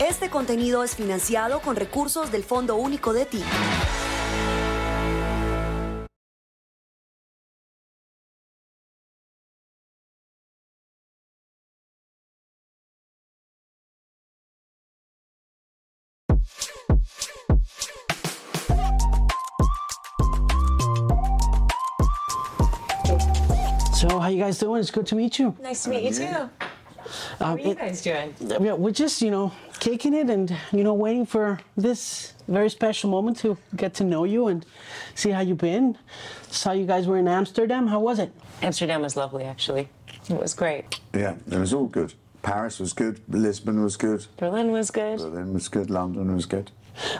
Este contenido es financiado con recursos del Fondo Único de Ti. So, how you guys doing? It's good to meet you. Nice to meet you too. How Um, are you guys doing? yeah, we're just, you know, kicking it and, you know, waiting for this very special moment to get to know you and see how you've been. Saw you guys were in Amsterdam. How was it? Amsterdam was lovely, actually. It was great. Yeah, it was all good. Paris was good. Lisbon was good. Berlin was good. Berlin was good. London was good.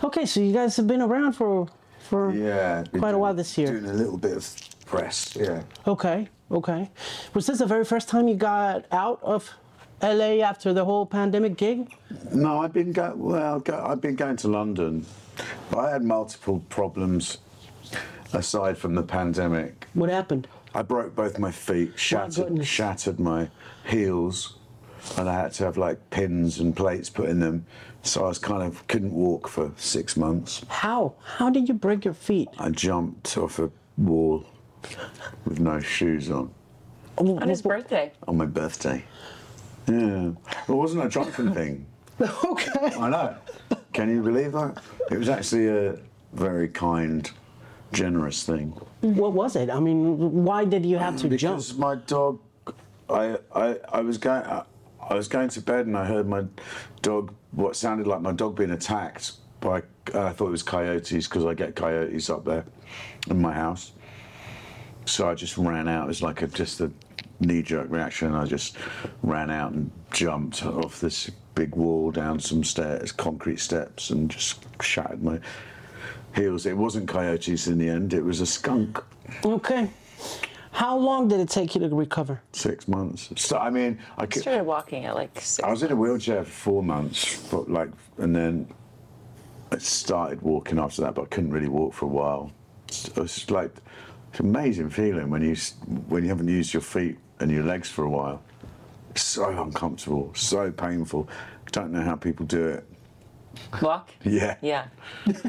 Okay, so you guys have been around for for Yeah, been quite a while this year. Doing a little bit of press. Yeah. Okay, okay. Was this the very first time you got out of LA after the whole pandemic gig? No, I've been go- well. Go- I've been going to London, but I had multiple problems aside from the pandemic. What happened? I broke both my feet, shattered, goodness. shattered my heels, and I had to have like pins and plates put in them. So I was kind of couldn't walk for six months. How? How did you break your feet? I jumped off a wall with no shoes on On his birthday. on my birthday. Yeah, it wasn't a drunken thing. okay. I know. Can you believe that? It was actually a very kind, generous thing. What was it? I mean, why did you have to jump? Because my dog, I, I, I was going, I, I was going to bed and I heard my dog, what sounded like my dog being attacked by, uh, I thought it was coyotes because I get coyotes up there in my house. So I just ran out. It was like a, just a knee-jerk reaction. I just ran out and jumped off this big wall down some stairs, concrete steps, and just shattered my heels. It wasn't coyotes in the end. It was a skunk. Okay. How long did it take you to recover? Six months. So I mean, I I could, started walking at like six. I was in a wheelchair for four months, but like, and then I started walking after that, but I couldn't really walk for a while. It's, it's like it's an amazing feeling when you when you haven't used your feet and your legs for a while. So uncomfortable, so painful. Don't know how people do it. Walk? Yeah. Yeah.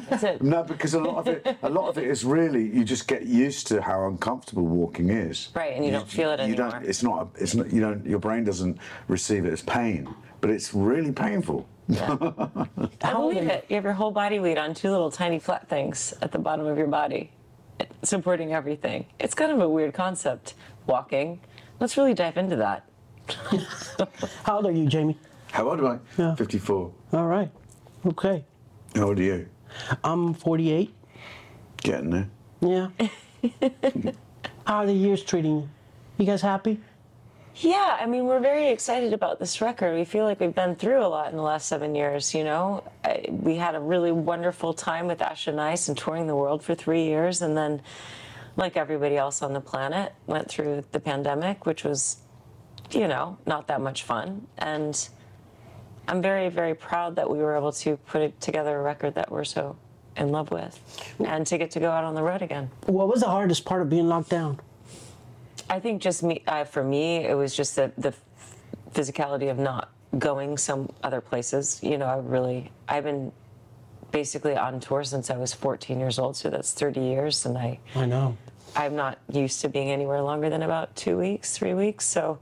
That's it. No, because a lot of it, a lot of it is really you just get used to how uncomfortable walking is. Right, and you don't feel it You anymore. don't. It's not. It's not. You don't. Your brain doesn't receive it as pain, but it's really painful. I believe it. You have your whole body weight on two little tiny flat things at the bottom of your body, supporting everything. It's kind of a weird concept, walking. Let's really dive into that. How old are you, Jamie? How old am I? Yeah. Fifty-four. All right. Okay. How old are you? I'm 48. Getting there. Yeah. How are the years treating you? You guys happy? Yeah, I mean, we're very excited about this record. We feel like we've been through a lot in the last seven years, you know? I, we had a really wonderful time with Ash and Ice and touring the world for three years, and then, like everybody else on the planet, went through the pandemic, which was, you know, not that much fun. And I'm very, very proud that we were able to put together a record that we're so in love with and to get to go out on the road again. What was the hardest part of being locked down? I think just me, uh, for me, it was just the, the physicality of not going some other places. You know, I really, I've been basically on tour since I was 14 years old, so that's 30 years, and I, I know. I'm not used to being anywhere longer than about two weeks, three weeks. So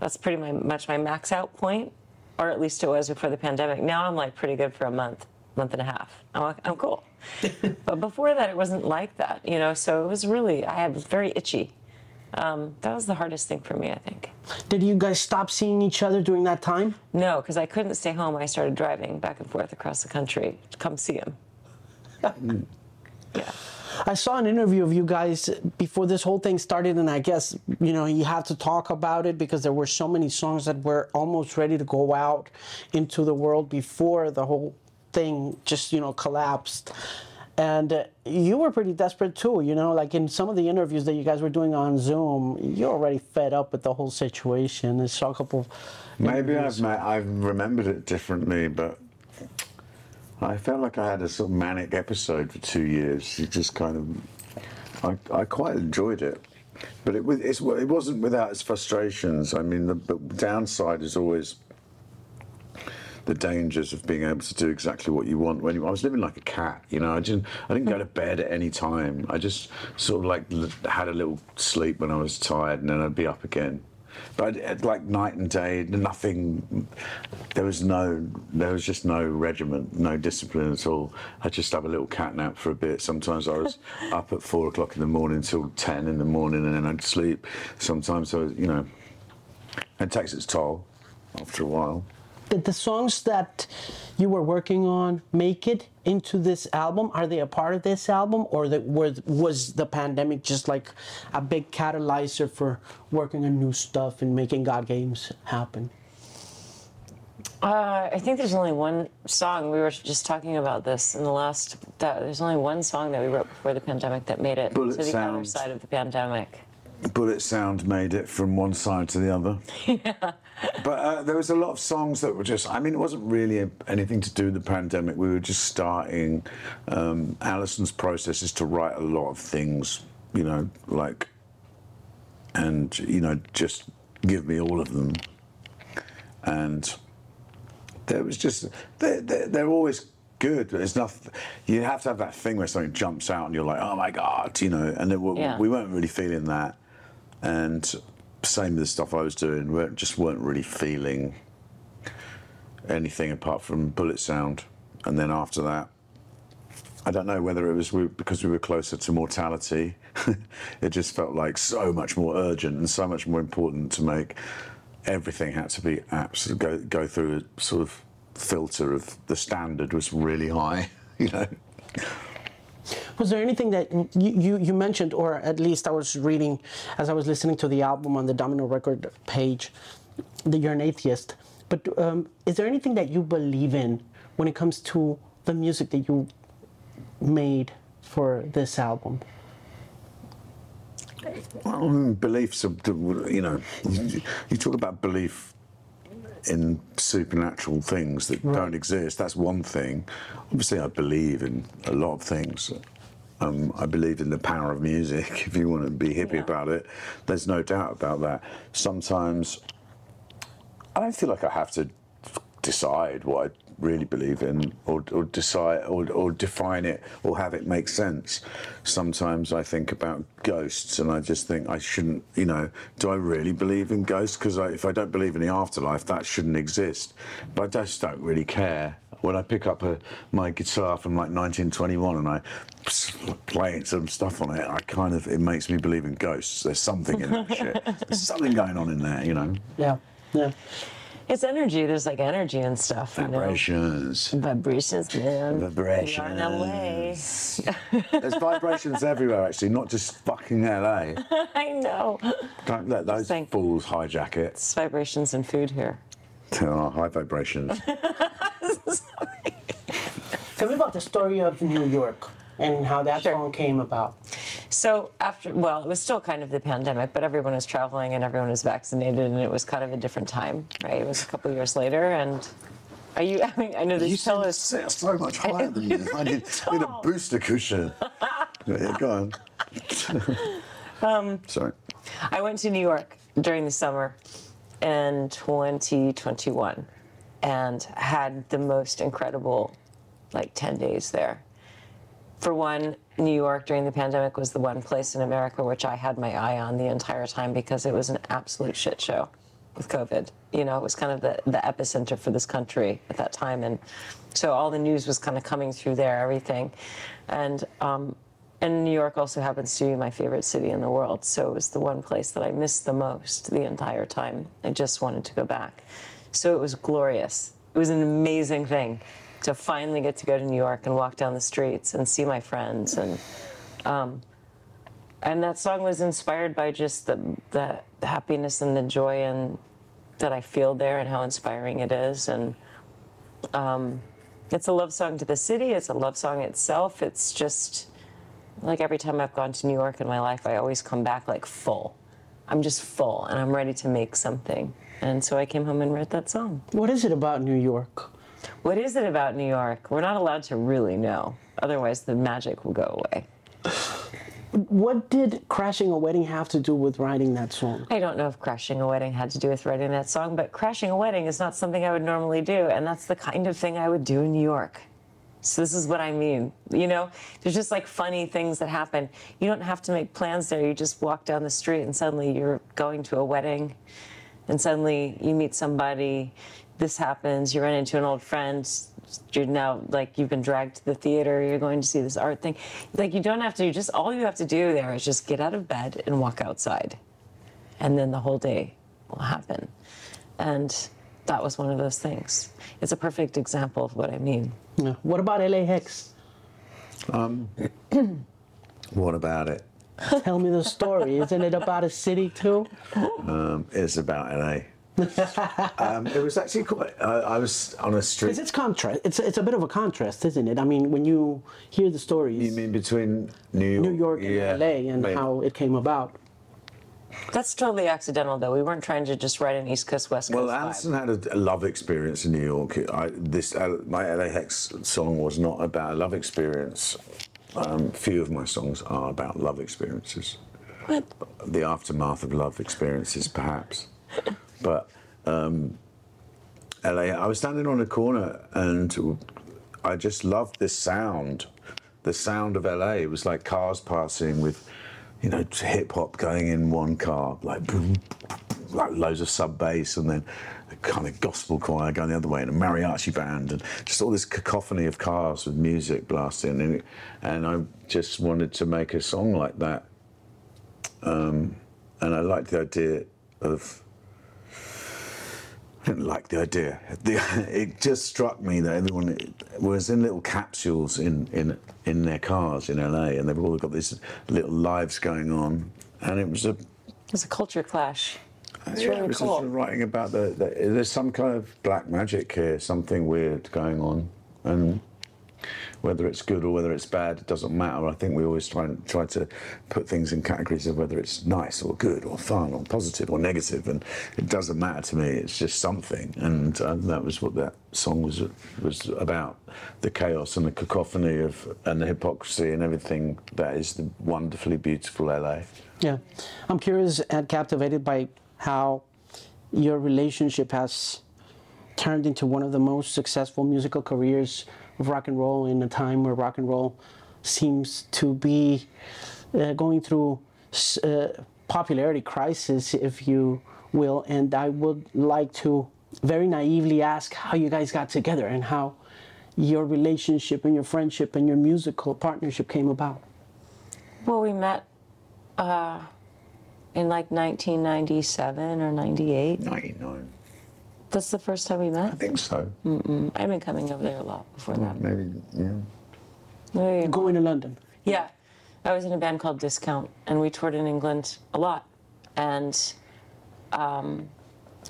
that's pretty my, much my max out point, or at least it was before the pandemic. Now I'm like pretty good for a month, month and a half. I'm, like, I'm cool. but before that, it wasn't like that, you know. So it was really, I have very itchy. Um, that was the hardest thing for me, I think. Did you guys stop seeing each other during that time? No, because I couldn't stay home. I started driving back and forth across the country to come see him. yeah. I saw an interview of you guys before this whole thing started, and I guess you know you have to talk about it because there were so many songs that were almost ready to go out into the world before the whole thing just you know collapsed. And you were pretty desperate too, you know. Like in some of the interviews that you guys were doing on Zoom, you're already fed up with the whole situation. I saw a couple. Maybe I've I've remembered it differently, but I felt like I had a sort of manic episode for two years. It just kind of, I, I quite enjoyed it, but it was it's, it wasn't without its frustrations. I mean, the, the downside is always the dangers of being able to do exactly what you want. When you, I was living like a cat, you know, I didn't I didn't go to bed at any time. I just sort of like l- had a little sleep when I was tired, and then I'd be up again. But like night and day, nothing. There was no, there was just no regiment, no discipline at all. I just have a little cat nap for a bit. Sometimes I was up at four o'clock in the morning till ten in the morning, and then I'd sleep. Sometimes I was, you know, it takes its toll after a while. Did the songs that you were working on make it into this album? Are they a part of this album, or the, were, was the pandemic just like a big catalyzer for working on new stuff and making God Games happen? Uh, I think there's only one song. We were just talking about this in the last. That, there's only one song that we wrote before the pandemic that made it Bullet to the other side of the pandemic. Bullet Sound made it from one side to the other. yeah. But uh, there was a lot of songs that were just, I mean, it wasn't really anything to do with the pandemic. We were just starting. Um, Alison's process is to write a lot of things, you know, like, and, you know, just give me all of them. And there was just, they're, they're, they're always good. There's nothing, you have to have that thing where something jumps out and you're like, oh my God, you know, and Yeah. we weren't really feeling that. And same with the stuff I was doing, we just weren't really feeling anything apart from bullet sound. And then after that, I don't know whether it was we, because we were closer to mortality. it just felt like so much more urgent and so much more important to make. Everything had to be absolute go go through a sort of filter of the standard was really high. You know. Was there anything that you, you, you mentioned, or at least I was reading as I was listening to the album on the Domino Record page, that you're an atheist. But um, is there anything that you believe in when it comes to the music that you made for this album? Um, beliefs, you know, you talk about belief in supernatural things that don't exist. That's one thing. Obviously, I believe in a lot of things. Um, I believe in the power of music. If you want to be hippie Yeah. about it, there's no doubt about that. Sometimes I don't feel like I have to decide what I really believe in, or, or decide, or, or define it, or have it make sense. Sometimes I think about ghosts, and I just think I shouldn't. You know, do I really believe in ghosts? Because if I don't believe in the afterlife, that shouldn't exist. But I just don't really care. When I pick up a, my guitar from like 1921 and I play some stuff on it, I kind of it makes me believe in ghosts. There's something in that shit. There's something going on in there, you know. Yeah, yeah. It's energy. There's like energy and stuff. You know? Vibrations. Vibrations, man. Vibrations. We are in LA. There's vibrations everywhere, actually, not just fucking LA. I know. Don't let those Thank- fools hijack it. It's vibrations and food here. Oh, high vibrations. Tell me about the story of New York and how that Sure. song came about. So after, well, it was still kind of the pandemic, but everyone was traveling and everyone was vaccinated, and it was kind of a different time, right? It was a couple years later, and are you? I mean, I know this fellow so, so much higher than you. I need, need a booster cushion. yeah, go on. Um, Sorry. I went to New York during the summer in 2021 and had the most incredible like 10 days there. For one, New York during the pandemic was the one place in America which I had my eye on the entire time because it was an absolute shit show with COVID. You know, it was kind of the, the epicenter for this country at that time. And so all the news was kind of coming through there, everything. And um, and New York also happens to be my favorite city in the world. So it was the one place that I missed the most the entire time. I just wanted to go back. So it was glorious. It was an amazing thing to finally get to go to New York and walk down the streets and see my friends. And um, and that song was inspired by just the, the, happiness and the joy and that I feel there and how inspiring it is. And um, it's a love song to the city. It's a love song itself. It's just like every time I've gone to New York in my life, I always come back like full. I'm just full and I'm ready to make something. And so I came home and wrote that song. What is it about New York? What is it about New York? We're not allowed to really know. Otherwise, the magic will go away. What did Crashing a Wedding have to do with writing that song? I don't know if crashing a wedding had to do with writing that song, but crashing a wedding is not something I would normally do, and that's the kind of thing I would do in New York. So this is what I mean. You know, there's just like funny things that happen. You don't have to make plans there. You just walk down the street and suddenly you're going to a wedding and suddenly you meet somebody, this happens, you run into an old friend, you're now like you've been dragged to the theater, you're going to see this art thing. Like you don't have to, you just all you have to do there is just get out of bed and walk outside. And then the whole day will happen. And that was one of those things. It's a perfect example of what I mean. Yeah. What about LA Hex? What about it? Tell me the story. Isn't it about a city too? Um, it's about LA. Um, it was actually quite. I, I was on a street. Because it's contrast. It's it's a bit of a contrast, isn't it? I mean, when you hear the stories, You mean between New York, New York and yeah, LA, and maybe. how it came about. That's totally accidental, though. We weren't trying to just write an East Coast, West Coast Well, vibe. Alison had a, a love experience in New York. I, this uh, my LA Hex song was not about a love experience. Um, few of my songs are about love experiences, What? the aftermath of love experiences, perhaps. But um, LA, I was standing on a corner and I just loved this sound, the sound of LA. It was like cars passing with, you know, hip hop going in one car, like boom, like loads of sub bass, and then a kind of gospel choir going the other way, and a mariachi band, and just all this cacophony of cars with music blasting. And, and I just wanted to make a song like that. Um, and I liked the idea of I didn't like the idea. The, it just struck me that everyone was in little capsules in, in in their cars in LA, and they've all got these little lives going on, and it was a. It's a culture clash. It's yeah, really it was cool. just writing about the, the there's some kind of black magic here, something weird going on, and whether it's good or whether it's bad, it doesn't matter. I think we always try and try to put things in categories of whether it's nice or good or fun or positive or negative, and it doesn't matter to me. It's just something, and uh, that was what that song was was about: the chaos and the cacophony of and the hypocrisy and everything that is the wonderfully beautiful LA. Yeah, I'm curious and captivated by how your relationship has turned into one of the most successful musical careers of rock and roll in a time where rock and roll seems to be uh, going through s- uh, popularity crisis, if you will. And I would like to very naively ask how you guys got together and how your relationship and your friendship and your musical partnership came about. Well, we met uh, in like 1997 or 98. Ninety nine, That's the first time we met? I think so. I've been coming over there a lot before that. Maybe yeah. Maybe- Going to London. Yeah, I was in a band called Discount, and we toured in England a lot. And um,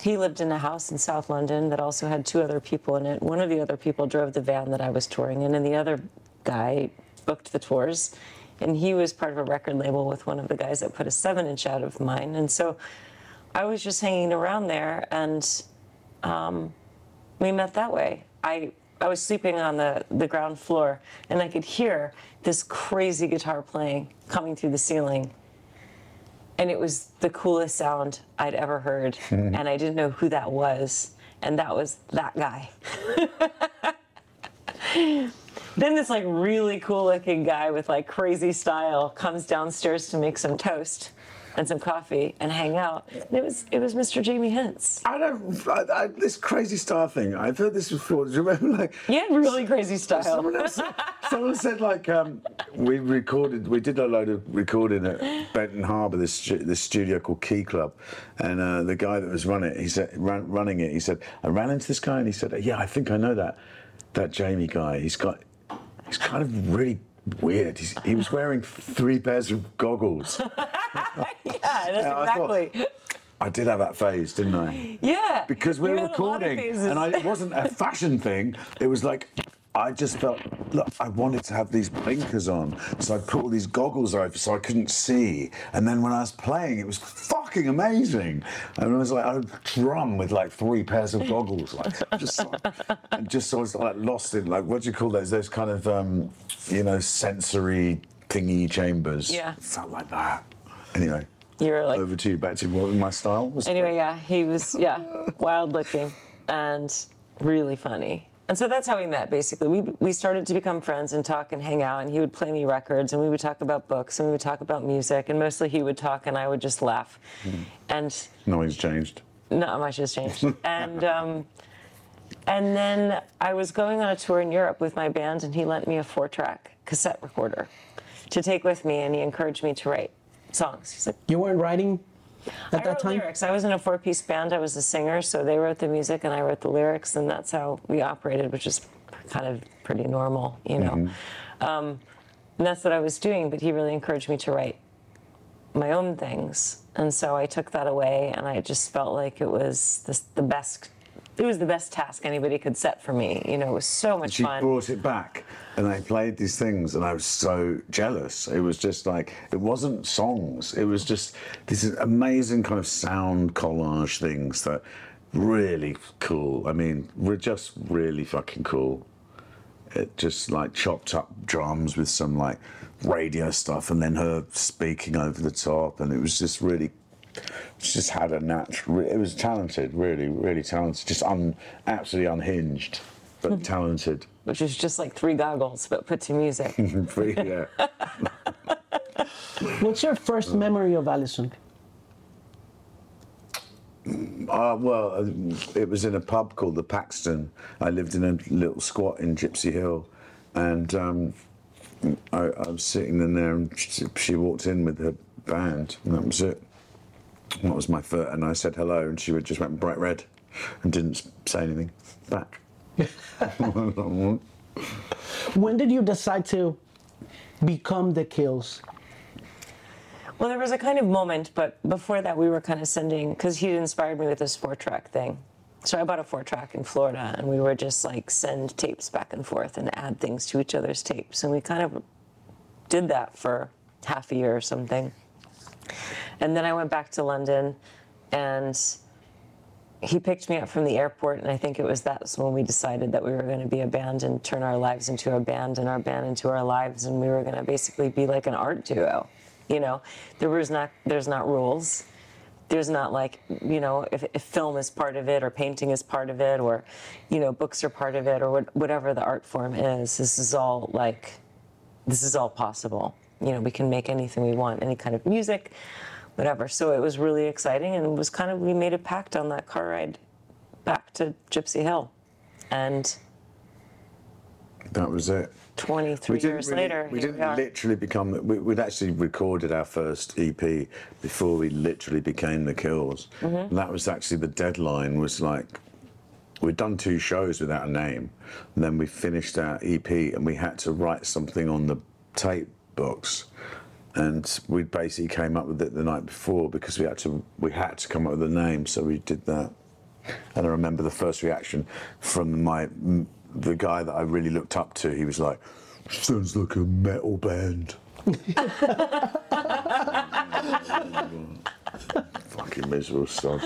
he lived in a house in South London that also had two other people in it. One of the other people drove the van that I was touring in, and the other guy booked the tours. And he was part of a record label with one of the guys that put a seven inch out of mine. And so I was just hanging around there, and um, we met that way. I I was sleeping on the, the ground floor and I could hear this crazy guitar playing coming through the ceiling. And it was the coolest sound I'd ever heard. and I didn't know who that was. And that was that guy. then this like really cool looking guy with like crazy style comes downstairs to make some toast and some coffee and hang out. And it was it was Mr. Jamie Hince. I don't. I, I, this crazy star thing. I've heard this before. Do you remember? Like yeah, really crazy style. someone else. someone said like um, we recorded. We did a load of recording at Benton Harbor. This this studio called Key Club, and uh, the guy that was running it, he said ran, running it. He said I ran into this guy, and he said, "Yeah, I think I know that that Jamie guy. He's got. He's kind of really." Weird. He's, he was wearing three pairs of goggles. Yeah, that's Yeah, I thought- exactly. I did have that phase, didn't I? Yeah. because we were had a lot of recording, and I, it wasn't a fashion thing. It was like I just felt look. I wanted to have these blinkers on, so I put all these goggles over so I couldn't see. And then when I was playing, it was fucking amazing. And I was like, I would drum with like three pairs of goggles, like just, like, and just so I was like lost in like what do you call those? Those kind of um, you know sensory thingy chambers. Yeah. It felt like that. Anyway, You were like over to you. Back to what my style was. Anyway, yeah, he was yeah, wild looking and really funny. And so that's how we met basically. We we started to become friends and talk and hang out and he would play me records and we would talk about books and we would talk about music and mostly he would talk and I would just laugh. And Nothing's changed. not much has changed. and um, and then I was going on a tour in Europe with my band, and he lent me a four-track cassette recorder to take with me, and he encouraged me to write songs. He's like, You weren't writing at I that wrote time? lyrics. I was in a four-piece band. I was a singer, so they wrote the music and I wrote the lyrics, and that's how we operated, which is kind of pretty normal, you know. Um, and that's what I was doing. But he really encouraged me to write my own things, and so I took that away, and I just felt like it was the, the best. It was the best task anybody could set for me. You know, it was so much She fun. She brought it back, and they played these things, and I was so jealous. It was just like it wasn't songs. It was just these amazing kind of sound collage things that really cool. I mean, we're just really fucking cool. It just like chopped up drums with some like radio stuff, and then her speaking over the top, and it was just really. She just had a natural. It was talented, really, really talented. Just un, absolutely unhinged, but talented. which is just like three goggles, but put to music. yeah. What's your first memory of Alison? Uh, well, uh, it was in a pub called the Paxton. I lived in a little squat in Gypsy Hill, and um, I, I was sitting in there, and she, she walked in with her band, and that was it. That was my foot, and I said hello, and she would just went bright red, and didn't say anything back. When did you decide to become the Kills? Well, there was a kind of moment, but before that, we were kind of sending because he inspired me with this four track thing. So I bought a four track in Florida, and we were just like send tapes back and forth and add things to each other's tapes, and we kind of did that for half a year or something. And then I went back to London, and he picked me up from the airport, and I think it was that's when we decided that we were going to be a band and turn our lives into a band and our band into our lives, and we were going to basically be like an art duo. You know, there was not there's not rules. There's not like you know if, if film is part of it or painting is part of it or you know books are part of it or what, whatever the art form is. This is all like this is all possible. You know, we can make anything we want, any kind of music, whatever. So it was really exciting, and it was kind of we made a pact on that car ride back to Gypsy Hill, and That was it. 23 years really- later, we didn't we literally become. We, we'd actually recorded our first EP before we literally became the Kills. Mm-hmm. And that was actually the deadline. Was like we'd done two shows without a name, and then we finished our EP, and we had to write something on the tape books. And we basically came up with it the night before because we had to. We had to come up with a name, so we did that. And I remember the first reaction from my the guy that I really looked up to. He was like, "Sounds like a metal band." Fucking miserable stuff.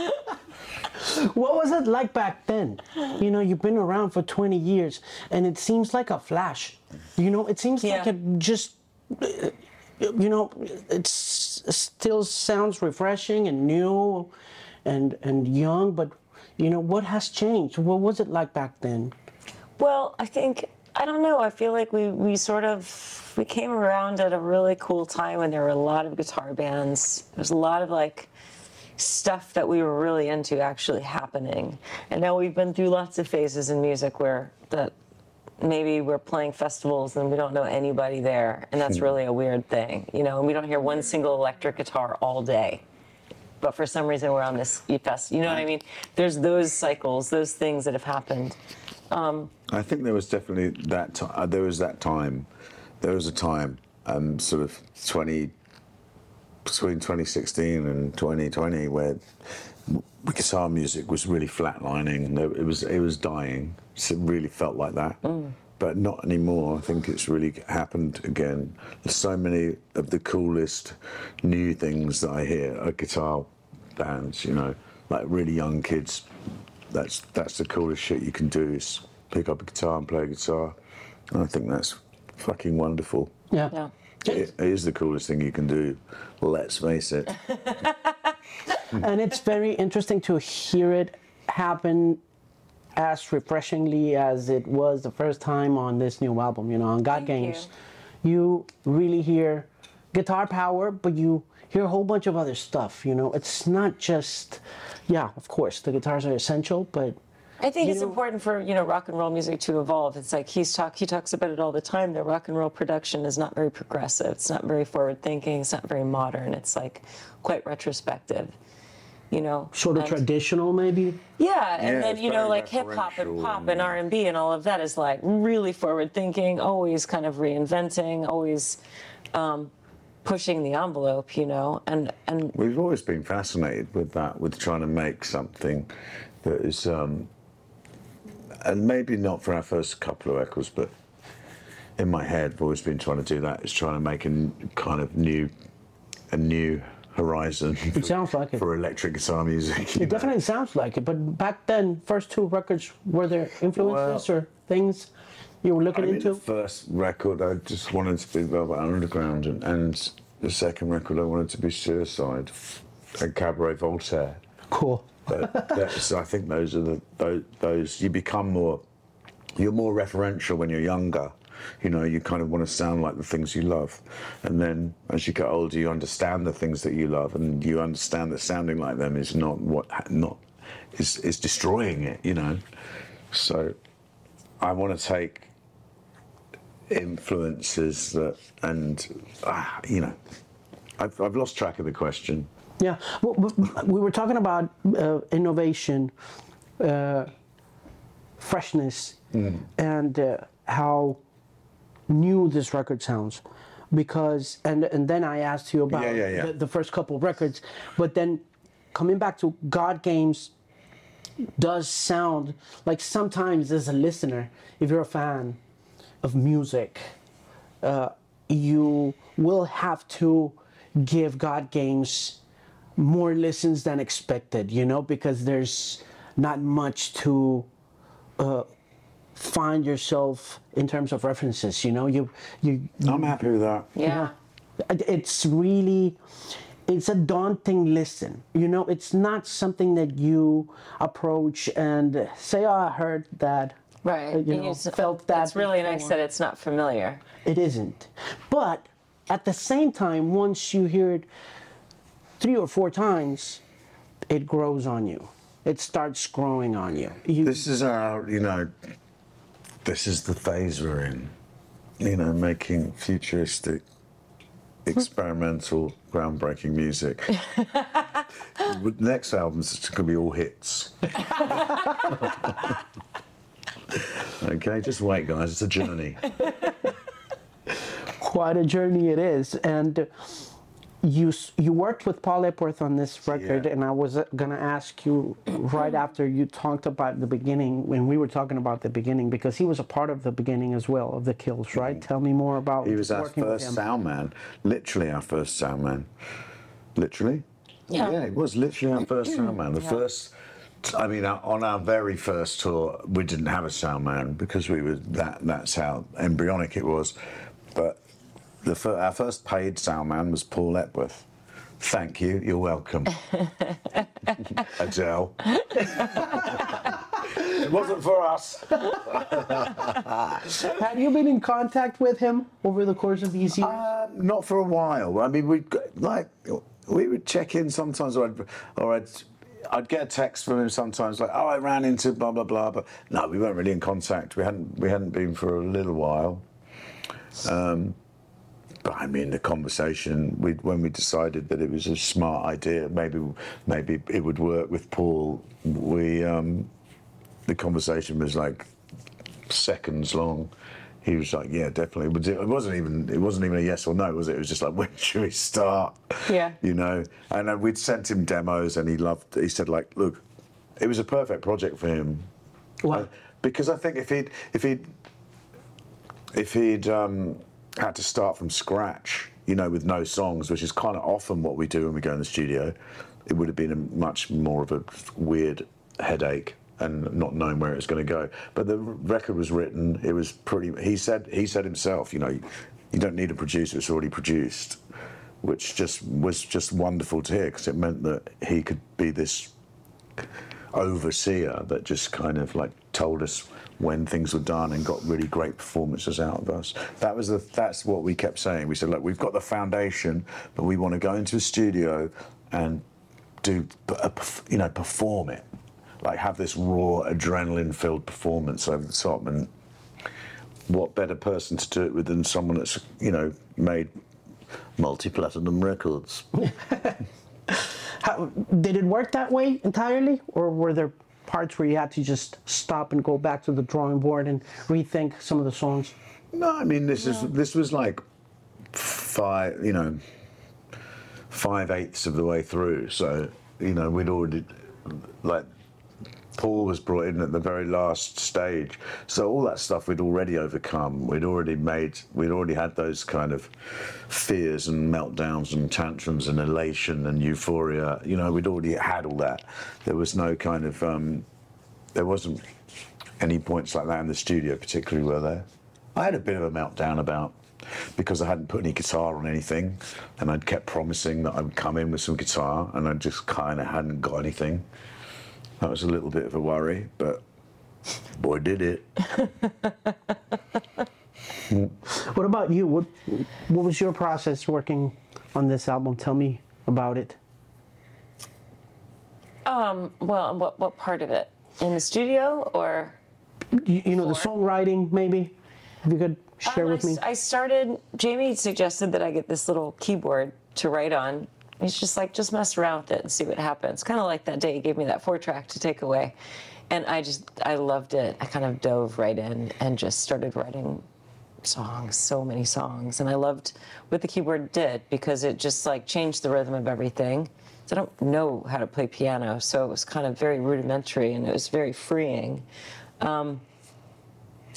What was it like back then? You know, you've been around for 20 years and it seems like a flash. You know, it seems like it just, uh, you know, it still sounds refreshing and new and, and young, but, you know, what has changed? What was it like back then? Well, I think I don't know. I feel like we we sort of we came around at a really cool time when there were a lot of guitar bands. There's a lot of like stuff that we were really into actually happening. And now we've been through lots of phases in music where that maybe we're playing festivals and we don't know anybody there, and that's really a weird thing, you know. And we don't hear one single electric guitar all day. But for some reason, we're on this fest. You know what I mean? There's those cycles, those things that have happened. I think there was definitely that. T- uh, there was that time. There was a time, um, sort of twenty between 2016 and 2020, where guitar music was really flatlining. It was it was dying. So It really felt like that. Mm. But not anymore. I think it's really happened again. There's so many of the coolest new things that I hear are guitar bands. You know, like really young kids that's that's the coolest shit you can do is pick up a guitar and play a guitar. And I think that's fucking wonderful. Yeah. Yeah. It, it is the coolest thing you can do. Let's face it. and it's very interesting to hear it happen as refreshingly as it was the first time on this new album, you know, on God Thank Games. You. really hear guitar power, but you hear a whole bunch of other stuff, you know. It's not just, yeah, of course, the guitars are essential, but I think You it's know- important for you know rock and roll music to evolve. It's like he's talk he talks about it all the time. That rock and roll production is not very progressive. It's not very forward thinking. It's not very modern. It's like quite retrospective. You know, sort of And- traditional maybe. Yeah, and Yeah, then you know, like hip hop and pop and R and B and all of that is like really forward thinking, always kind of reinventing, always um, pushing the envelope. You know, and and We've always been fascinated with that, with trying to make something that is, um, and maybe not for our first couple of records, but in my head, I've always been trying to do that. Is trying to make a kind of new, a new horizon. It sounds like it. for electric guitar music. It know. definitely sounds like it, but back then, first two records, were there influences or things you were looking I mean, into? the first record, I just wanted to be Velvet Underground, and, and the second record, I wanted to be Suicide and Cabaret Voltaire. Cool. But that's, I think those are the those, those you become more you're more referential when you're younger. You know, you kind of want to sound like the things you love, and then as you get older, you understand the things that you love, and you understand that sounding like them is not what not is is destroying it. You know, so I want to take influences that and ah, you know, I've, I've lost track of the question. Yeah, well, we were talking about uh, innovation, uh, freshness, Mm. and uh, how new this record sounds. Because and and then I asked you about Yeah, yeah, yeah. The, the first couple of records, but then coming back to God Games does sound like sometimes as a listener, if you're a fan of music, uh, you will have to give God Games more listens than expected, you know, because there's not much to uh, find yourself in terms of references, you know. You, you, I'm happy with that. yeah. it's really it's a daunting listen you know it's not something that you approach and say oh i heard that Right. you And know, s- felt that It's really nice that it's not familiar. it isn't but at the same time once you hear it three or four times it grows on you it starts growing on you, you This is our, you know, this is the phase we're in. You know, making futuristic, hmm. experimental, groundbreaking music. With Next album's going to be all hits. okay, just wait, guys. It's a journey. quite a journey it is and you you worked with Paul Epworth on this record Yeah. and I was uh, gonna ask you right after you talked about the beginning when we were talking about the beginning because he was a part of the beginning as well of the Kills right tell me more about Mm-hmm. He was our working with first sound man. Literally our first sound man. Literally? Yeah. Yeah, it was literally our first sound man. The first, I mean, on our very first tour, we didn't have a sound man because we were that. That's how embryonic it was. But the fir- our first paid sound man was Paul Epworth. Thank you. You're welcome. Adele. it wasn't for us. have you been in contact with him over the course of these years Uh, not for a while. I mean, we like we would check in sometimes, or I'd, or I'd I'd get a text from him sometimes, like, "Oh, I ran into blah blah blah," but no, we weren't really in contact. We hadn't we hadn't been for a little while. Um, but I mean, the conversation we when we decided that it was a smart idea, maybe maybe it would work with Paul. We um, the conversation was like seconds long. He was like, "Yeah, definitely." But it wasn't even it wasn't even a yes or no, was it? It was just like, "When should we start?" Yeah. You know. And uh, we'd sent him demos, and he loved. He said, "Like, look, it was a perfect project for him." Wow. Because I think if he'd if he'd if he'd um, had to start from scratch, you know, with no songs, which is kind of often what we do when we go in the studio, it would have been a much more of a weird headache and not knowing where it was going to go. But the record was written; it was pretty. He said he said himself, you know, you don't need a producer; it's already produced, which just was just wonderful to hear because it meant that he could be this overseer that just kind of like told us when things were done and got really great performances out of us. That was the that's what we kept saying. We said, look, we've got the foundation, but we want to go into a studio and do you know perform it, like have this raw adrenaline-filled performance over the top. And what better person to do it with than someone that's you know made multi-platinum records. How, did it work that way entirely, or were there parts where you had to just stop and go back to the drawing board and rethink some of the songs? No, I mean this is this was like five, you know, five eighths of the way through. So you know we'd already like Paul was brought in at the very last stage. So all that stuff we'd already overcome. We'd already made. We'd already had those kind of fears and meltdowns and tantrums and elation and euphoria. You know, we'd already had all that. There was no kind of. Um, there wasn't any points like that in the studio, particularly were there. I had a bit of a meltdown about because I hadn't put any guitar on anything, and I'd kept promising that I would come in with some guitar, and I just kind of hadn't got anything. That was a little bit of a worry, but boy, did it. What about you? What What was your process working on this album? Tell me about it. Um, well, what what part of it? In the studio or? You, you know, the For- songwriting, maybe. If you could share Um, I with me. I started. Jamie suggested that I get this little keyboard to write on. He's just like, just mess around with it and see what happens. Kind of like that day he gave me that four track to take away, and I just I loved it. I kind of dove right in and just started writing songs, so many songs, and I loved what the keyboard did because it just like changed the rhythm of everything. So I don't know how to play piano, so it was kind of very rudimentary and it was very freeing um,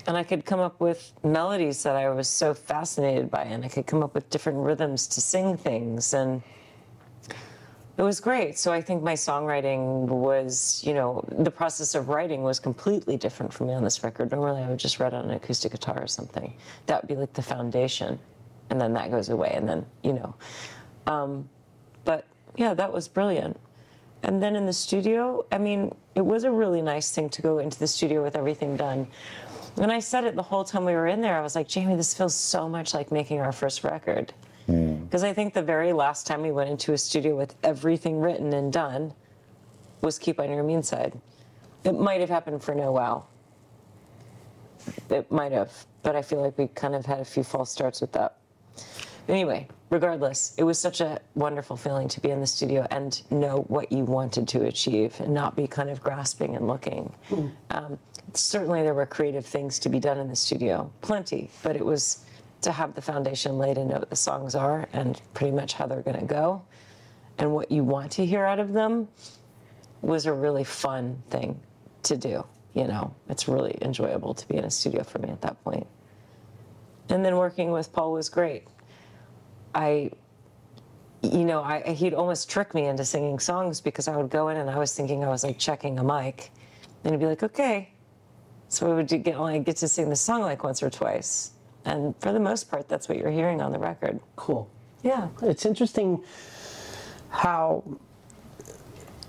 and I could come up with melodies that I was so fascinated by, and I could come up with different rhythms to sing things, and it was great. So I think my songwriting was, you know, the process of writing was completely different for me on this record. Normally, I would just write on an acoustic guitar or something. That would be like the foundation, and then that goes away, and then you know. Um, but yeah, that was brilliant. And then in the studio, I mean, it was a really nice thing to go into the studio with everything done. And I said it the whole time we were in there. I was like, Jamie, this feels so much like making our first record. Because I think the very last time we went into a studio with everything written and done was Keep on Your Mean Side. It might have happened for No Wow. It might have, but I feel like we kind of had a few false starts with that. Anyway, regardless, it was such a wonderful feeling to be in the studio and know what you wanted to achieve and not be kind of grasping and looking. Um, certainly, there were creative things to be done in the studio, plenty, but it was to have the foundation laid and know what the songs are and pretty much how they're going to go and what you want to hear out of them was a really fun thing to do. You know, it's really enjoyable to be in a studio for me at that point. And then working with Paul was great. I, you know, I, he'd almost trick me into singing songs because I would go in and I was thinking I was like checking a mic, and he'd be like, "Okay," so I would get only get to sing the song like once or twice, and for the most part, that's what you're hearing on the record. Cool. Yeah. It's interesting how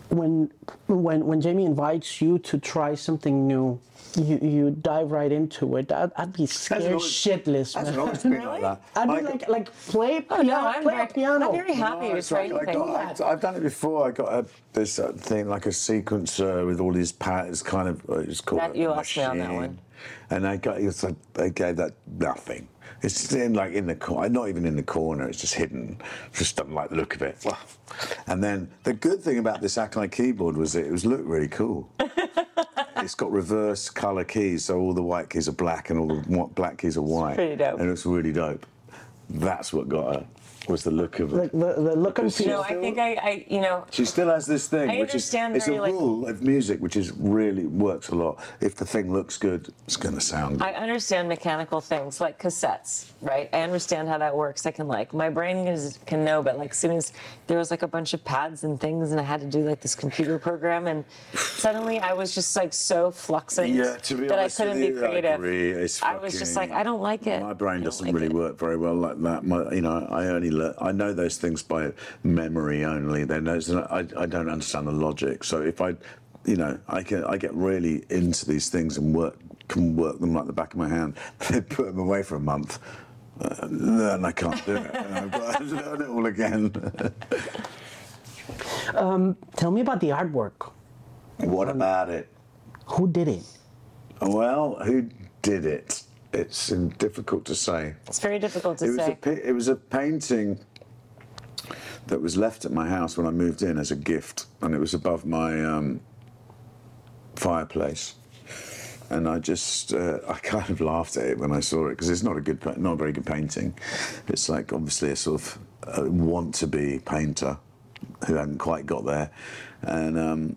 when when when Jamie invites you to try something new, you you dive right into it. I'd, I'd be scared always- shitless, Hasn't man. always been like that. I'd be I- like like play Oh piano, no, I'm play very, a piano. I'm very happy No, to it's try like I anything. got, I, I've done it before. I got a, this uh, thing like a sequencer with all these patterns, kind of. uh, It's called That- a you lost me on that one. And I got it's like they gave that nothing. It's just in like in the corner, uh, not even in the corner. It's just hidden. Just don't like the look of it. And then the good thing about this Akai keyboard was it was looked really cool. it's got reverse color keys, so all the white keys are black and all the black keys are white. pretty dope. And it's really dope. That's what got her. Was the look of it. Like the, the look and Because feel. No, I think I, I, you know, She still has this thing, I which is understand it's a very, like- rule of music, which is really works a lot. If the thing looks good, it's going to sound good. I understand mechanical things like cassettes, right? I understand how that works. I can like my brain is, can know, but like as soon as there was like a bunch of pads and things, and I had to do like this computer program, and suddenly I was just like so fluxing Yeah, to be that honest I couldn't be creative. I agree. It's I was just like, I don't like it. My brain doesn't like really it. work very well like that. My, you know, I only I know those things by memory only. Then those, I, I don't understand the logic. So if I, you know, I can I get really into these things and work can work them like the back of my hand. Then put them away for a month. Uh, then I can't do it. And I've got to learn it all again. Tell me about the artwork. what about it? Who did it? Well, who did it? It's difficult to say. It's very difficult to It was, say. a, it was a painting that was left at my house when I moved in as a gift, and it was above my um, fireplace. And I just, uh, I kind of laughed at it when I saw it because it's not a good, not a very good painting. It's like obviously a sort of uh want-to-be painter who hadn't quite got there, and um,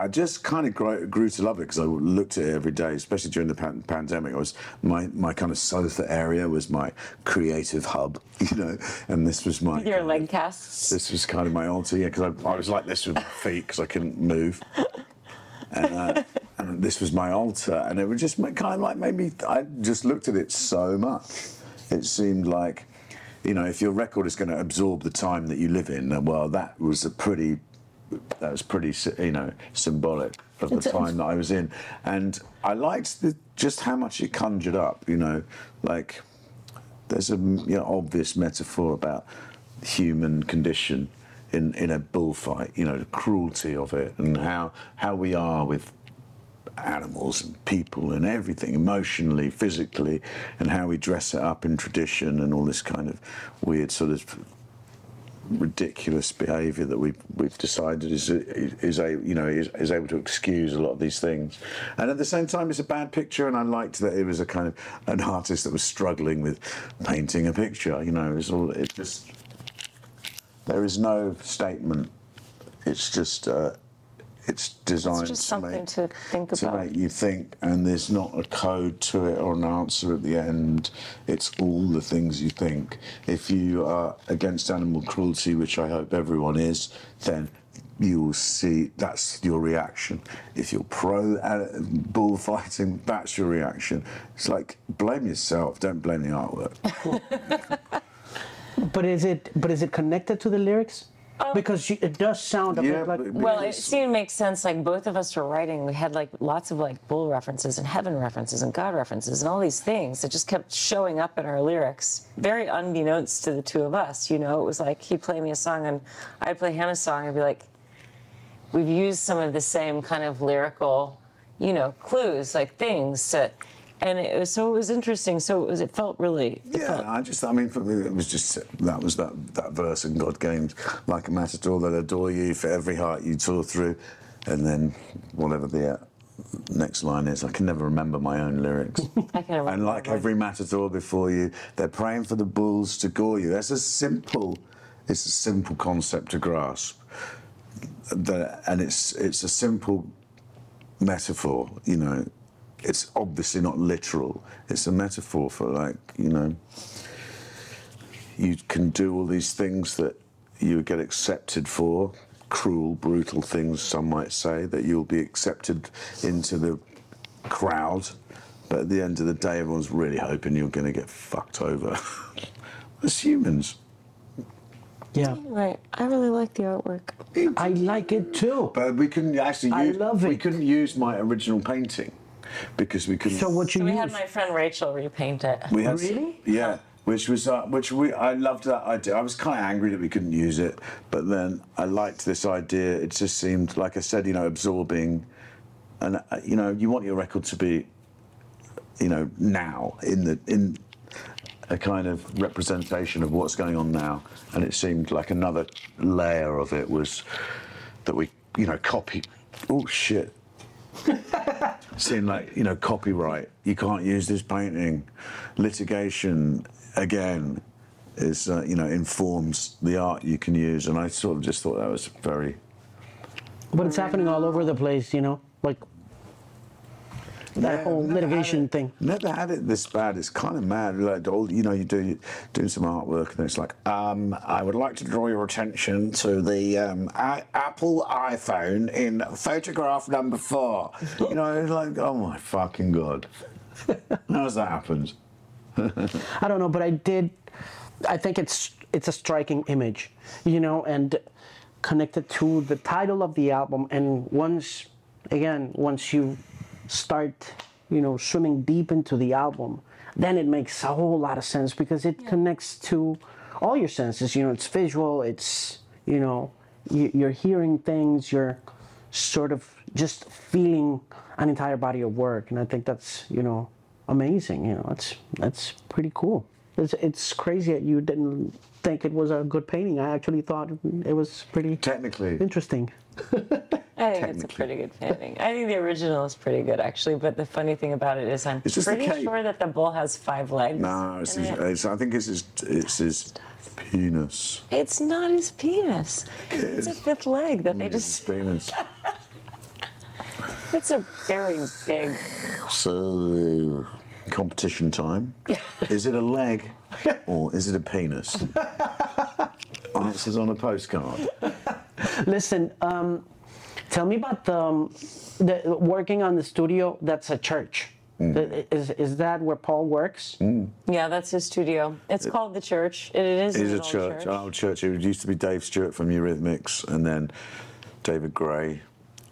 I just kind of grew, grew to love it because I looked at it every day, especially during the pan- pandemic. I was my my kind of sofa area was my creative hub, you know, and this was my your leg casts. This was kind of my altar, yeah, because I, I was like this with my feet because I couldn't move, and, uh, and this was my altar, and it was just kind of like made me. I just looked at it so much. It seemed like, you know, if your record is going to absorb the time that you live in, well, that was a pretty that was pretty, you know, symbolic of the time that I was in, and I liked the, just how much it conjured up. You know, like there's a you know, obvious metaphor about human condition in in a bullfight. You know, the cruelty of it, and how how we are with animals and people and everything emotionally physically and how we dress it up in tradition and all this kind of weird sort of ridiculous behaviour that we've we've decided is is a you know is, is able to excuse a lot of these things, and at the same time it's a bad picture. And I liked that it was a kind of an artist that was struggling with painting a picture. You know, it's all it just there is no statement. It's just uh, it's designed just to something make, to think to about. make you think, and there's not a code to it or an answer at the end. It's all the things you think. If you are against animal cruelty, which I hope everyone is, then you will see that's your reaction. If you're pro uh, bullfighting, that's your reaction. It's like blame yourself, don't blame the artwork. But is it but is it connected to the lyrics? Um, because you, it does sound a Yeah, bit like. but- Well, it seemed to make sense. Like both of us were writing, we had like lots of like bull references and heaven references and God references and all these things that just kept showing up in our lyrics, very unbeknownst to the two of us. You know, it was like he'd play me a song and I'd play him a song and be like, we've used some of the same kind of lyrical, you know, clues, like things to, and it was, so it was interesting. So it was, it felt really, it Yeah, felt- I just, I mean, for me, it was just that was that that verse, and God Games like a matador that adore you for every heart you tore through, and then whatever the uh, next line is, I can never remember my own lyrics. I can remember and like every matador before you, they're praying for the bulls to gore you. That's a simple, it's a simple concept to grasp, that, and it's it's a simple metaphor, you know. It's obviously not literal. It's a metaphor for like, you know, you can do all these things that you get accepted for, cruel, brutal things, some might say, that you'll be accepted into the crowd. But at the end of the day, everyone's really hoping you're going to get fucked over. As humans. yeah, right. I really like the artwork. I like it too. But we couldn't actually I use, love we couldn't use my original painting because we couldn't. So what you So we use? had my friend Rachel repaint it. We had Really? yeah. Which was uh, which we I loved that idea. I was kind of angry that we couldn't use it, but then I liked this idea. It just seemed like I said, you know, absorbing, and uh, you know, you want your record to be, you know, now in the in a kind of representation of what's going on now, and it seemed like another layer of it was that we, you know, copy. Oh shit. seemed like you know copyright. You can't use this painting. Litigation again. is uh, you know informs the art you can use, and I sort of just thought that was very. But it's happening all over the place, you know, like that Yeah, whole I've never had litigation it- thing. Never had it this bad. It's kind of mad. Like all, you know, you do doing some artwork, and it's like, um, I would like to draw your attention to the um, I- Apple iPhone in photograph number four. You know, it's like, oh my fucking god, how's that happened? I don't know, but I did. I think it's it's a striking image, you know, and connected to the title of the album. And once, again, once you start, you know, swimming deep into the album, then it makes a whole lot of sense because it connects to all your senses. You know, it's visual. It's you know, you, you're hearing things. You're sort of just feeling an entire body of work, and I think that's you know amazing. You know, it's that's pretty cool. It's it's crazy that you didn't think it was a good painting. I actually thought it was pretty Technically, interesting. I think it's a pretty good painting. I think the original is pretty good, actually. But the funny thing about it is, I'm just pretty sure that the bull has five legs. no, it's, his, it. it's, I think it's his, it's his penis. It's not his penis. It's a fifth leg that they It's just. penis. It's a very big. So, competition time. Is it a leg or is it a penis? Answers on a postcard. Listen, um, tell me about the, um, the working on the studio. That's a church. The- Is is that where Paul works? Yeah, that's his studio. It's called the church. It is. It an is a old church, an old church. It used to be Dave Stewart from Eurythmics and then David Gray,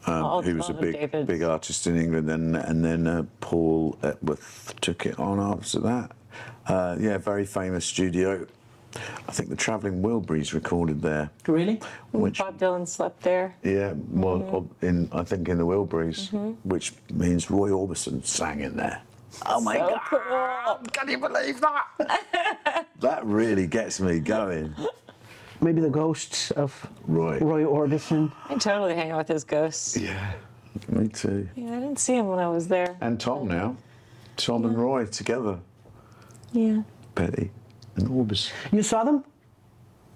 um, All who was a big David's. big artist in England, and, and then uh, Paul Epworth took it on after that. Uh, yeah, very famous studio. I think the Travelling Wilburys recorded there. Really? Which Bob Dylan slept there. Yeah, well, Mm-hmm. in I think in the Wilburys, which means Roy Orbison sang in there. Oh my So God! cool. Can you believe that? that really gets me going. Maybe the ghosts of Roy. Roy Orbison. I totally hang out with his ghosts. Yeah, me too. Yeah, I didn't see him when I was there. And Tom now, Tom and Roy together. Yeah. Petty and Orbison. You saw them?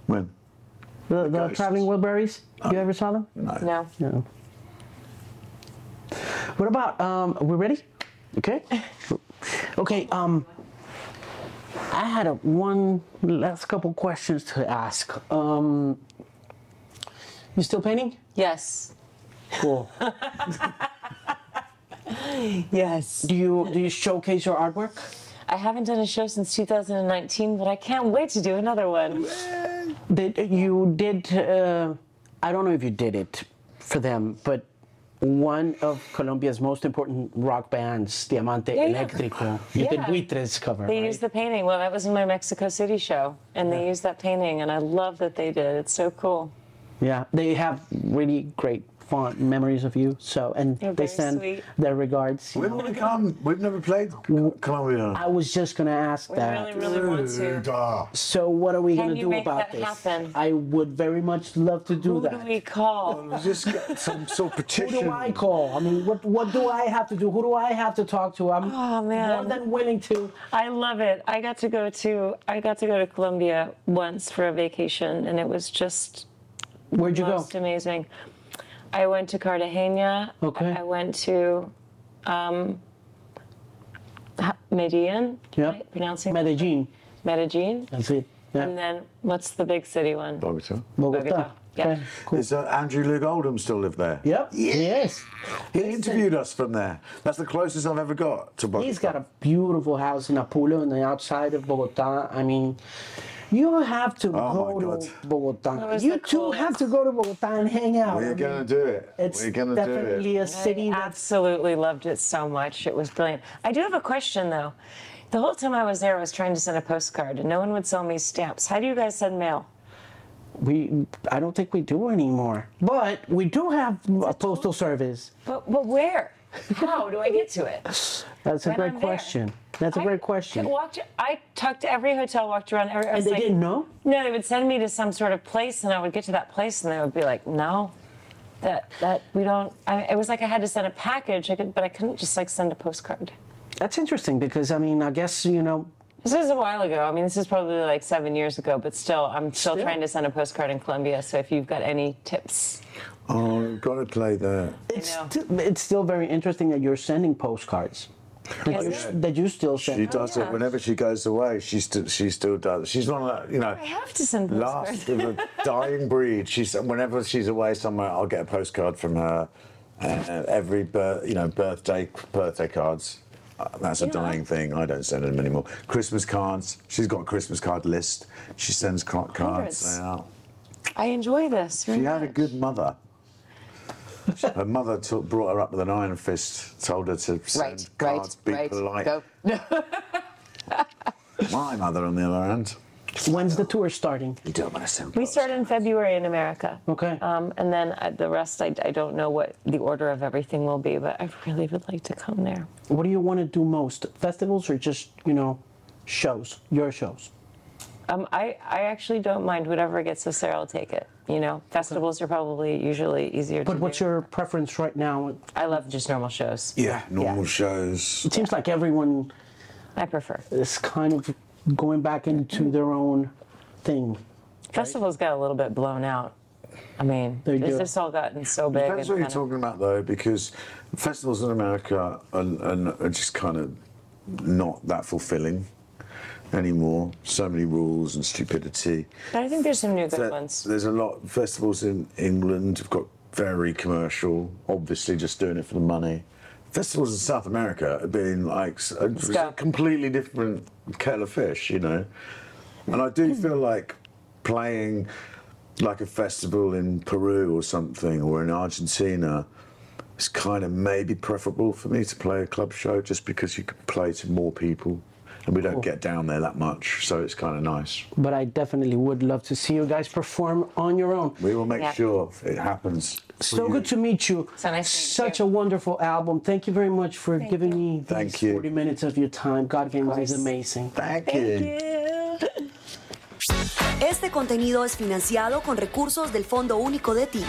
When? The, the ghosts. traveling Wilburys? You ever saw them? No. No. No. What about um are we ready? Okay. Okay, um I had a one last couple questions to ask. Um you still painting? Yes. Cool. Yes. do you do you showcase your artwork? I haven't done a show since 2019, but I can't wait to do another one. Did you did uh, I don't know if you did it for them, but one of Colombia's most important rock bands, Diamante Yeah, yeah. Eléctrico, you did Buitres cover, They right? used the painting. Well, that was in my Mexico City show, and they used that painting, and I love that they did. It's so cool. Yeah, they have really great fond memories of you. So, and You're they send sweet. their regards. you We've know. never come. We've never played Colombia. I was just gonna ask We that. really, really want to. Ah. So, what are we Can gonna you do make about that this? happen? I would very much love to do Who that. do we call? Just get some sort of Who petition. do I call? I mean, what what do I have to do? Who do I have to talk to? I'm Oh, man. more than willing to. I love it. I got to go to I got to go to Colombia once for a vacation, and it was just Where'd you go? most amazing. I went to Cartagena. Okay. I went to um, Ha- Medellin. Yeah. right? Pronouncing Medellin. Medellin. That's it. Yeah. And then what's the big city one? Bogota. Bogota. Bogota. Yeah. Okay, cool. Is uh, Andrew Loog Oldham still live there? Yep. Yes. He interviewed us from there. That's the closest I've ever got to Bogota. He's got a beautiful house in Apulo on the outside of Bogota. I mean, you have to Oh go to Bogota. was You the two coolest. have to go to Bogota and hang out. I We're mean, gonna do it. it's We're gonna do definitely it. a city I absolutely loved it so much. It was brilliant. I do have a question though. The whole time I was there, I was trying to send a postcard, and no one would sell me stamps. How do you guys send mail? we. I don't think we do anymore, but we do have a postal service. But but where? How do I get to it? That's a When great I'm there. question. That's a I great question. Walked. I talked to every hotel, walked around. Every, I And they like, didn't know. No, they would send me to some sort of place, and I would get to that place, and they would be like, "No, that that we don't." I, it was like I had to send a package, I could, but I couldn't just like send a postcard. That's interesting because I mean, I guess you know, This is a while ago. I mean, this is probably like seven years ago, but still, I'm still, Still? trying to send a postcard in Colombia. So if you've got any tips, Oh, I've got to play there. It's, know. sti- it's still very interesting that you're sending postcards. That, Is you, it? that you still send. She does yeah. it whenever she goes away. She still she still does. She's one of that, you know. I have to send Last of a dying breed. She's whenever she's away somewhere, I'll get a postcard from her. Uh, every bir- you know birthday birthday cards. That's a dying thing. I don't send them anymore. Christmas cards. She's got a Christmas card list. She sends ca- cards Hundreds. out. I enjoy this. She had a good mother. Her mother took, brought her up with an iron fist, told her to send Right, cards, right, be right. polite. Go. My mother, on the other hand, When's the tour starting? you don't want to send. We cards. start in February in America. Okay. Um, and then uh, the rest, I, I don't know what the order of everything will be, but I really would like to come there. What do you want to do most? Festivals or just, you know, shows? Your shows? Um, I, I actually don't mind whatever gets us there. I'll take it. You know, festivals are probably usually easier. But to what's do. your preference right now? I love just normal shows. Yeah, normal Yeah. shows. It seems like everyone I prefer. is kind of going back into their own thing. Festivals got a little bit blown out. I mean, They it's do. just all gotten so big. Depends what and you're kind of- talking about though, because festivals in America are, are, are just kind of not that fulfilling anymore. So many rules and stupidity. But I think there's some new good There- ones. There's a lot. Festivals in England have got very commercial, obviously just doing it for the money. Festivals in South America have been like a completely different kettle of fish, you know. And I do feel like playing like a festival in Peru or something, or in Argentina, is kind of maybe preferable for me to play a club show just because you can play to more people. And we don't get down there that much, so it's kind of nice. But I definitely would love to see you guys perform on your own. We will make Yeah. sure it happens. for So you. good to meet you. So nice Such you. a wonderful album. Thank you very much for giving me these Thank you. 40 minutes of your time. God Games is amazing. Thank, Thank you. you. Este contenido es financiado con recursos del Fondo Único de TIC.